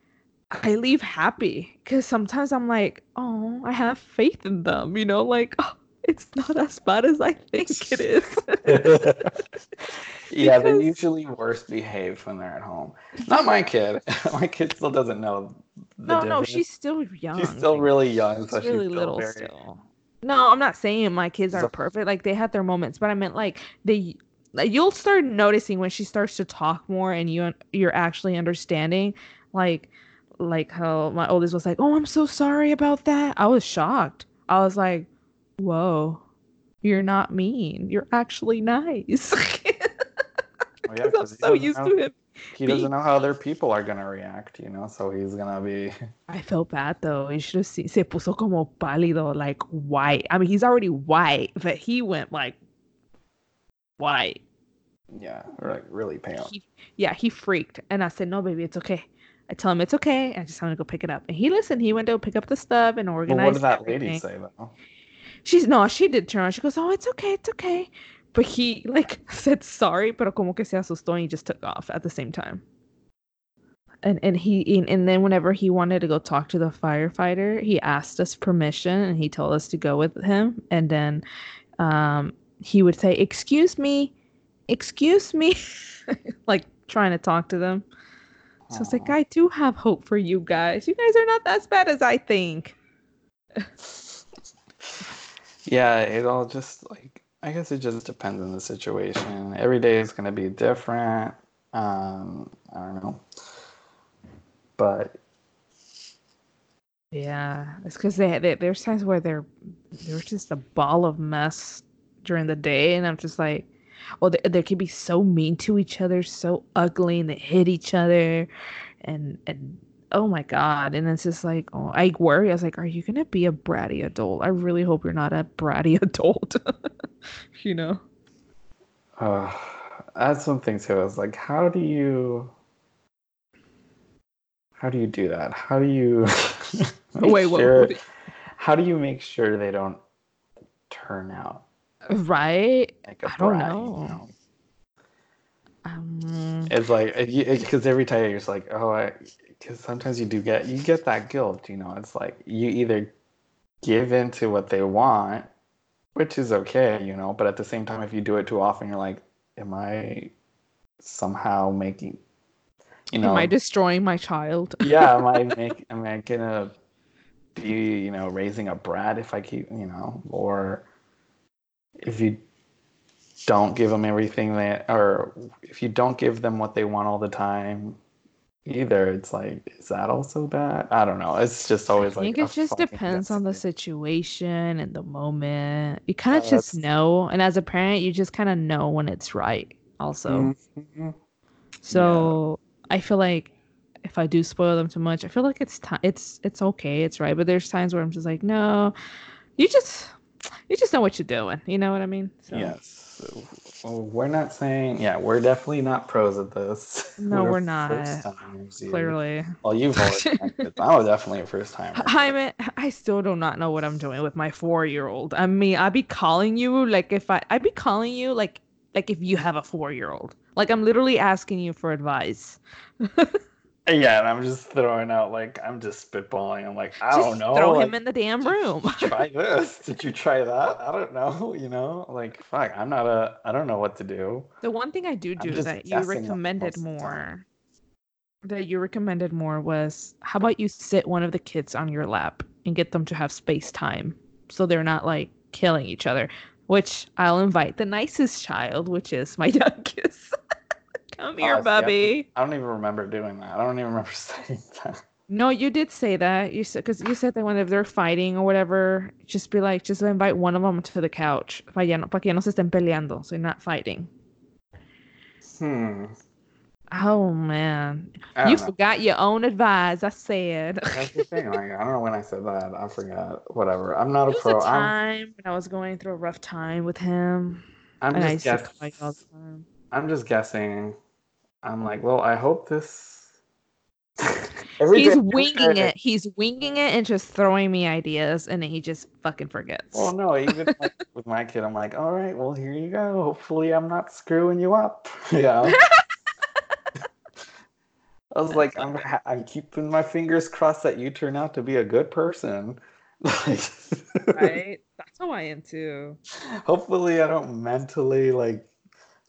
I leave happy because sometimes I'm like, oh, I have faith in them, you know, like oh, it's not as bad as I think it is. yeah, they're usually worse behaved when they're at home. Not my kid. my kid still doesn't know. The no, no, difference. she's still young. she's still really young, she's so she's really still little very, still. No, I'm not saying my kids aren't perfect. Like they had their moments, but I meant like they. Like, you'll start noticing when she starts to talk more, and you you're actually understanding, like, like how my oldest was like, "Oh, I'm so sorry about that." I was shocked. I was like, "Whoa, you're not mean. You're actually nice." Oh, yeah, I'm so doesn't used know- to him. He doesn't know how other people are gonna react, you know. So he's gonna be. I felt bad though. You should have seen. Se puso como pálido, like white. I mean, he's already white, but he went like white. Yeah, like really pale. He, yeah, he freaked. And I said, no, baby, it's okay. I tell him it's okay. I just want to go pick it up. And he listened. He went to pick up the stuff and organize. what did that lady everything. say though? She's no, she did turn around. She goes, oh, it's okay, it's okay. But he like said sorry, pero como que se asustó and he just took off at the same time. And and he and, and then whenever he wanted to go talk to the firefighter, he asked us permission and he told us to go with him. And then um he would say, Excuse me, excuse me, like trying to talk to them. So it's like, I do have hope for you guys. You guys are not as bad as I think. Yeah, it all just like I guess it just depends on the situation. Every day is gonna be different. Um, I don't know, but Yeah, it's because they, they there's times where they're they're just a ball of mess during the day, and I'm just like, well, they, they can be so mean to each other, so ugly, and they hit each other, and and oh my god, and it's just like, oh, I worry. I was like, are you gonna be a bratty adult? I really hope you're not a bratty adult. you know? uh, that's something thing too. Is like, how do you, how do you do that? How do you? Wait, what- sure- what- How do you make sure they don't turn out right? like a I don't brat, you know. Um, It's like because every time you're just like, oh, I, because sometimes you do get you get that guilt, you know. It's like you either give in to what they want, which is okay, you know, but at the same time, if you do it too often, you're like, am I somehow making, you know, am I destroying my child? yeah, am I make am I gonna be you know raising a brat if I keep you know or if you don't give them everything they or if you don't give them what they want all the time either it's like is that also bad I don't know it's just always like I think it just depends on the situation and the moment. You kind of Yeah, just that's- know, and as a parent, you just kind of know when it's right. Also, Mhm. so I feel like if I do spoil them too much, I feel like it's time. It's it's okay. It's right. But there's times where I'm just like, no, you just you just know what you're doing. You know what I mean? So, Yes. Well, we're not saying. Yeah, we're definitely not pros at this. No, we're not, first-timers. Clearly. Well, you've always. been. I'm definitely a first timer. Jaime, I still do not know what I'm doing with my four year old. I mean, I'd be calling you like if I I'd be calling you like like if you have a four year old. Like I'm literally asking you for advice. Yeah, and I'm just throwing out like I'm just spitballing. I'm like, I Just don't know. Throw like, him in the damn room. try this. Did you try that? I don't know. You know, like fuck. I'm not a. I don't know what to do. the one thing I do do that you recommended most of the time. more that you recommended more was how about you sit one of the kids on your lap and get them to have space time so they're not like killing each other. Which I'll invite the nicest child, which is my youngest. Come here, Oh, see, I- Bubby. I don't even remember doing that. I don't even remember saying that. No, you did say that. You said because you said that when if they're fighting or whatever, just be like, just invite one of them to the couch, para ya no, para que no se estén peleando, so you're not fighting. Hmm. Oh man, you know. forgot your own advice. I said. That's the thing. Like, I don't know when I said that. I forgot. Whatever. I'm not It a pro. a I'm. time when I was going through a rough time with him, I'm just used to guess. fight all the time. I'm just guessing. I'm like, well, I hope this. He's winging it. He's winging it and just throwing me ideas, and then he just fucking forgets. Well, no, even like, with my kid, I'm like, all right, well, here you go. Hopefully, I'm not screwing you up. Yeah. I was like, I'm, ha- I'm keeping my fingers crossed that you turn out to be a good person. Like, right? That's how I am too. hopefully, I don't mentally, like,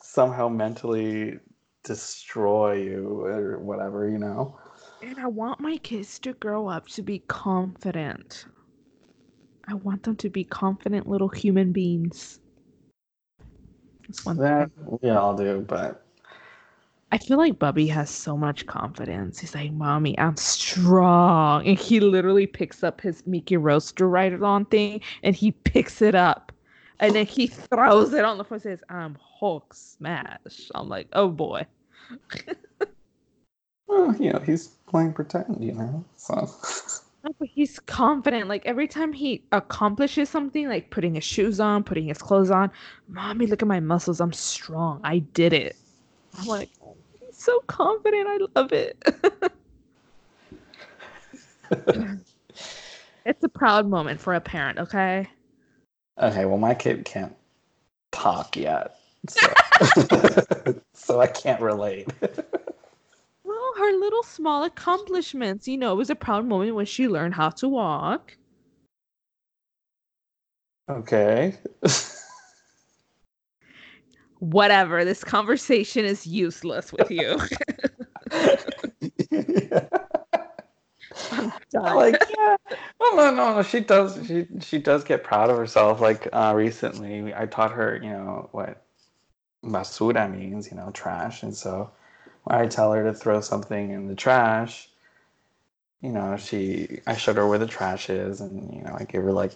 somehow mentally destroy you or whatever, you know? And I want my kids to grow up to be confident. I want them to be confident little human beings. That's one That thing. we all do, but I feel like Bubby has so much confidence. He's like, Mommy, I'm strong. And he literally picks up his Mickey Roadster Ride on thing and he picks it up. And then he throws it on the floor and says, I'm Hulk smash. I'm like, oh boy. Well, you know, he's playing pretend, you know? So. But he's confident. Like every time he accomplishes something, like putting his shoes on, putting his clothes on, mommy, look at my muscles. I'm strong. I did it. I'm like, he's so confident. I love it. it's a proud moment for a parent, okay? Okay, well, my kid can't talk yet, so, so I can't relate. Well, her little small accomplishments, you know, it was a proud moment when she learned how to walk. okay. Whatever. This conversation is useless with you. Like, yeah. Well, no, no, no. She does. She she does get proud of herself. Like uh, recently, I taught her, you know, what basura means, you know, trash, and so when I tell her to throw something in the trash, you know, she I showed her where the trash is, and you know, I give her like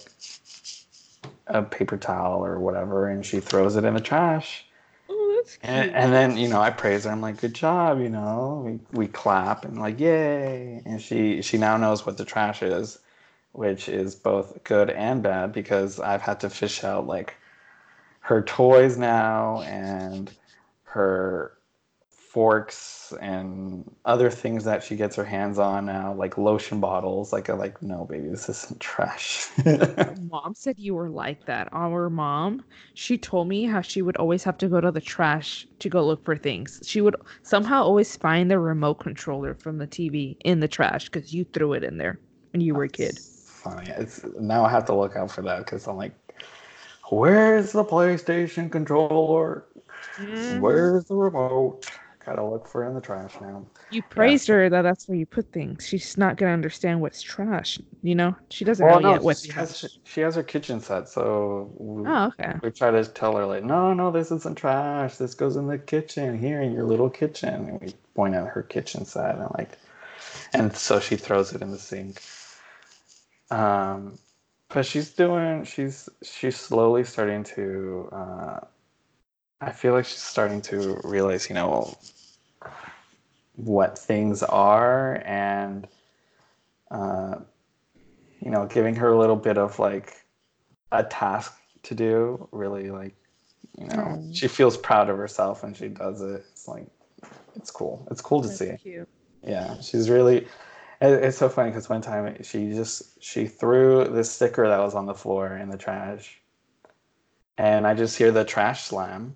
a paper towel or whatever, and she throws it in the trash. oh, that's cute. And, and then you know I praise her. I'm like, good job. You know, we, we clap and like, yay. And she she now knows what the trash is, which is both good and bad because I've had to fish out like her toys now and her forks and other things that she gets her hands on now, like lotion bottles. Like, I'm like, no, baby, this isn't trash. mom said you were like that. Our mom, she told me how she would always have to go to the trash to go look for things. She would somehow always find the remote controller from the TV in the trash because you threw it in there when you were a kid. funny. It's now I have to look out for that because I'm like, where's the PlayStation controller? Mm-hmm. Where's the remote? Gotta look for it in the trash now. You praised her that that's where you put things. She's not gonna understand what's trash. You know, she doesn't Well, know no, yet what's she has, trash. she has her kitchen set, so we, Oh, okay. we try to tell her like, no, no, this isn't trash. This goes in the kitchen here in your little kitchen. And we point at her kitchen set and like, and so she throws it in the sink. Um, but she's doing. She's she's slowly starting to. Uh, I feel like she's starting to realize, you know, what things are and. Uh, you know, giving her a little bit of like a task to do really like You know, Oh. she feels proud of herself when she does it. It's like, it's cool. It's cool to That's see. cute. Yeah, she's really. It- It's so funny because one time she just she threw this sticker that was on the floor in the trash, and I just hear the trash slam,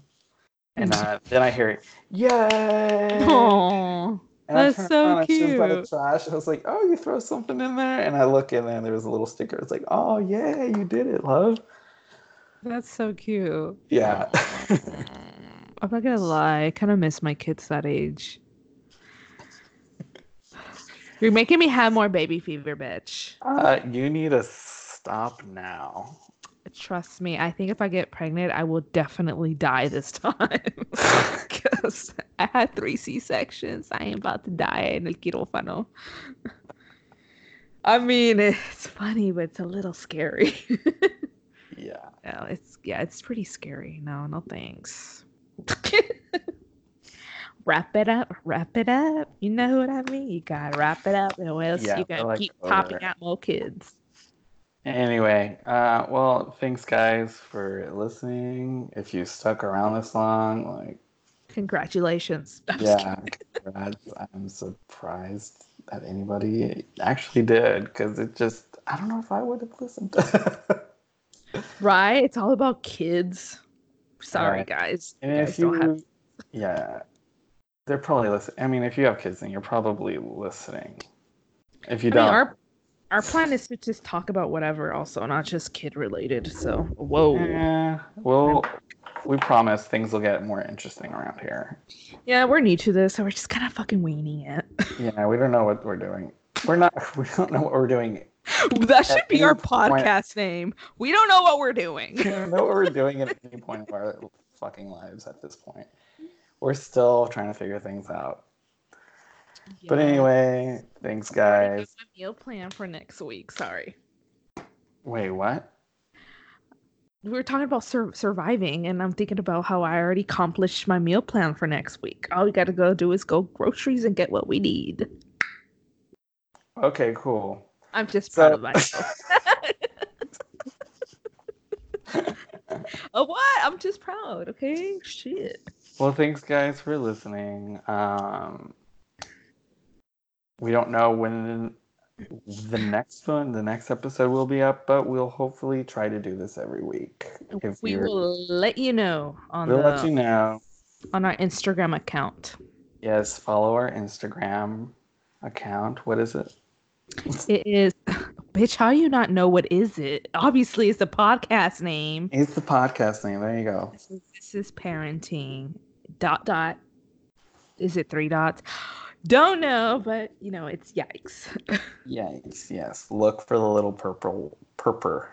and uh, then I hear yay! Aw, And I that's so around and was by the cute. trash. I was like, "Oh, you throw something in there?" And I look in there, and there was a little sticker. It's like, "Oh, yeah, you did it, love." That's so cute. Yeah. I'm not gonna lie, I kind of miss my kids that age. You're making me have more baby fever, bitch. uh, you need to stop now. Trust me, I think if I get pregnant, I will definitely die this time. Because I had three C sections. I am about to die in el quirófano. I mean, it's funny, but it's a little scary. Yeah. yeah, it's yeah, it's pretty scary. No, no thanks. Wrap it up, wrap it up. You know what I mean? You gotta wrap it up, or else Yeah, they're gonna like keep popping out more kids. Anyway, uh, well, thanks guys for listening. If you stuck around this long, like, Congratulations. I'm yeah, congrats. I'm surprised that anybody actually did because it just, I don't know if I would have listened. Right? It's all about kids. Sorry, Right. guys. You and guys if you, have yeah, they're probably listening. I mean, if you have kids, then you're probably listening. If you I don't, our our plan is to just talk about whatever, also not just kid related. So, whoa. eh, well, we promise things will get more interesting around here. Yeah, we're new to this, so we're just kind of fucking weaning it. Yeah, we don't know what we're doing. We're not. We don't know what we're doing. that should be our point- podcast name. We don't know what we're doing. We don't know what we're doing at any point of our fucking lives at this point. We're still trying to figure things out. But anyway, thanks, I already got guys. my meal plan for next week. Sorry. Wait, what? We were talking about sur- surviving, and I'm thinking about how I already accomplished my meal plan for next week. All we got to go do is go groceries and get what we need. Okay, cool. I'm just So- proud of myself. oh, what? I'm just proud. Okay, shit. Well, thanks, guys, for listening. Um, we don't know when the next one, the next episode will be up, but we'll hopefully try to do this every week. If we you're- will let you know on we'll the let you know. on our Instagram account. Yes, follow our Instagram account. What is it? It is, bitch. How do you not know what is it? Obviously, it's the podcast name. It's the podcast name. There you go. This is, this is parenting. Dot dot. Is it three dots? Don't know, but you know it's yikes. yikes, yes. Look for the little purple, purple,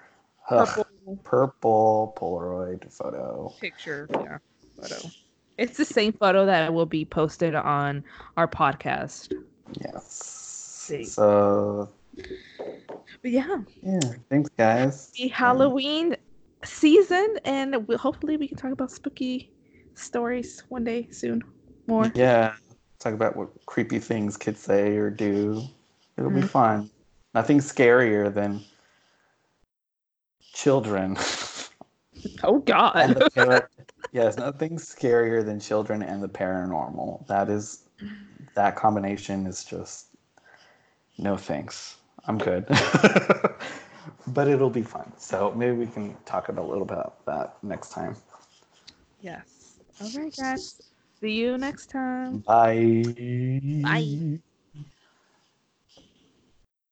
ugh, Purple Polaroid photo. picture, yeah, photo. It's the same photo that will be posted on our podcast. Yes. See. So But yeah, yeah, thanks, guys. the Halloween season, and we, hopefully we can talk about spooky stories one day soon. More. Yeah, talk about what creepy things kids say or do. It'll be Mhm. fun. Nothing scarier than children. Oh God. para- yes, nothing scarier than children and the paranormal. That is, that combination is just no thanks. I'm good. but it'll be fun. So maybe we can talk about a little bit about that next time. yes. All right, guys. See you next time. Bye. Bye.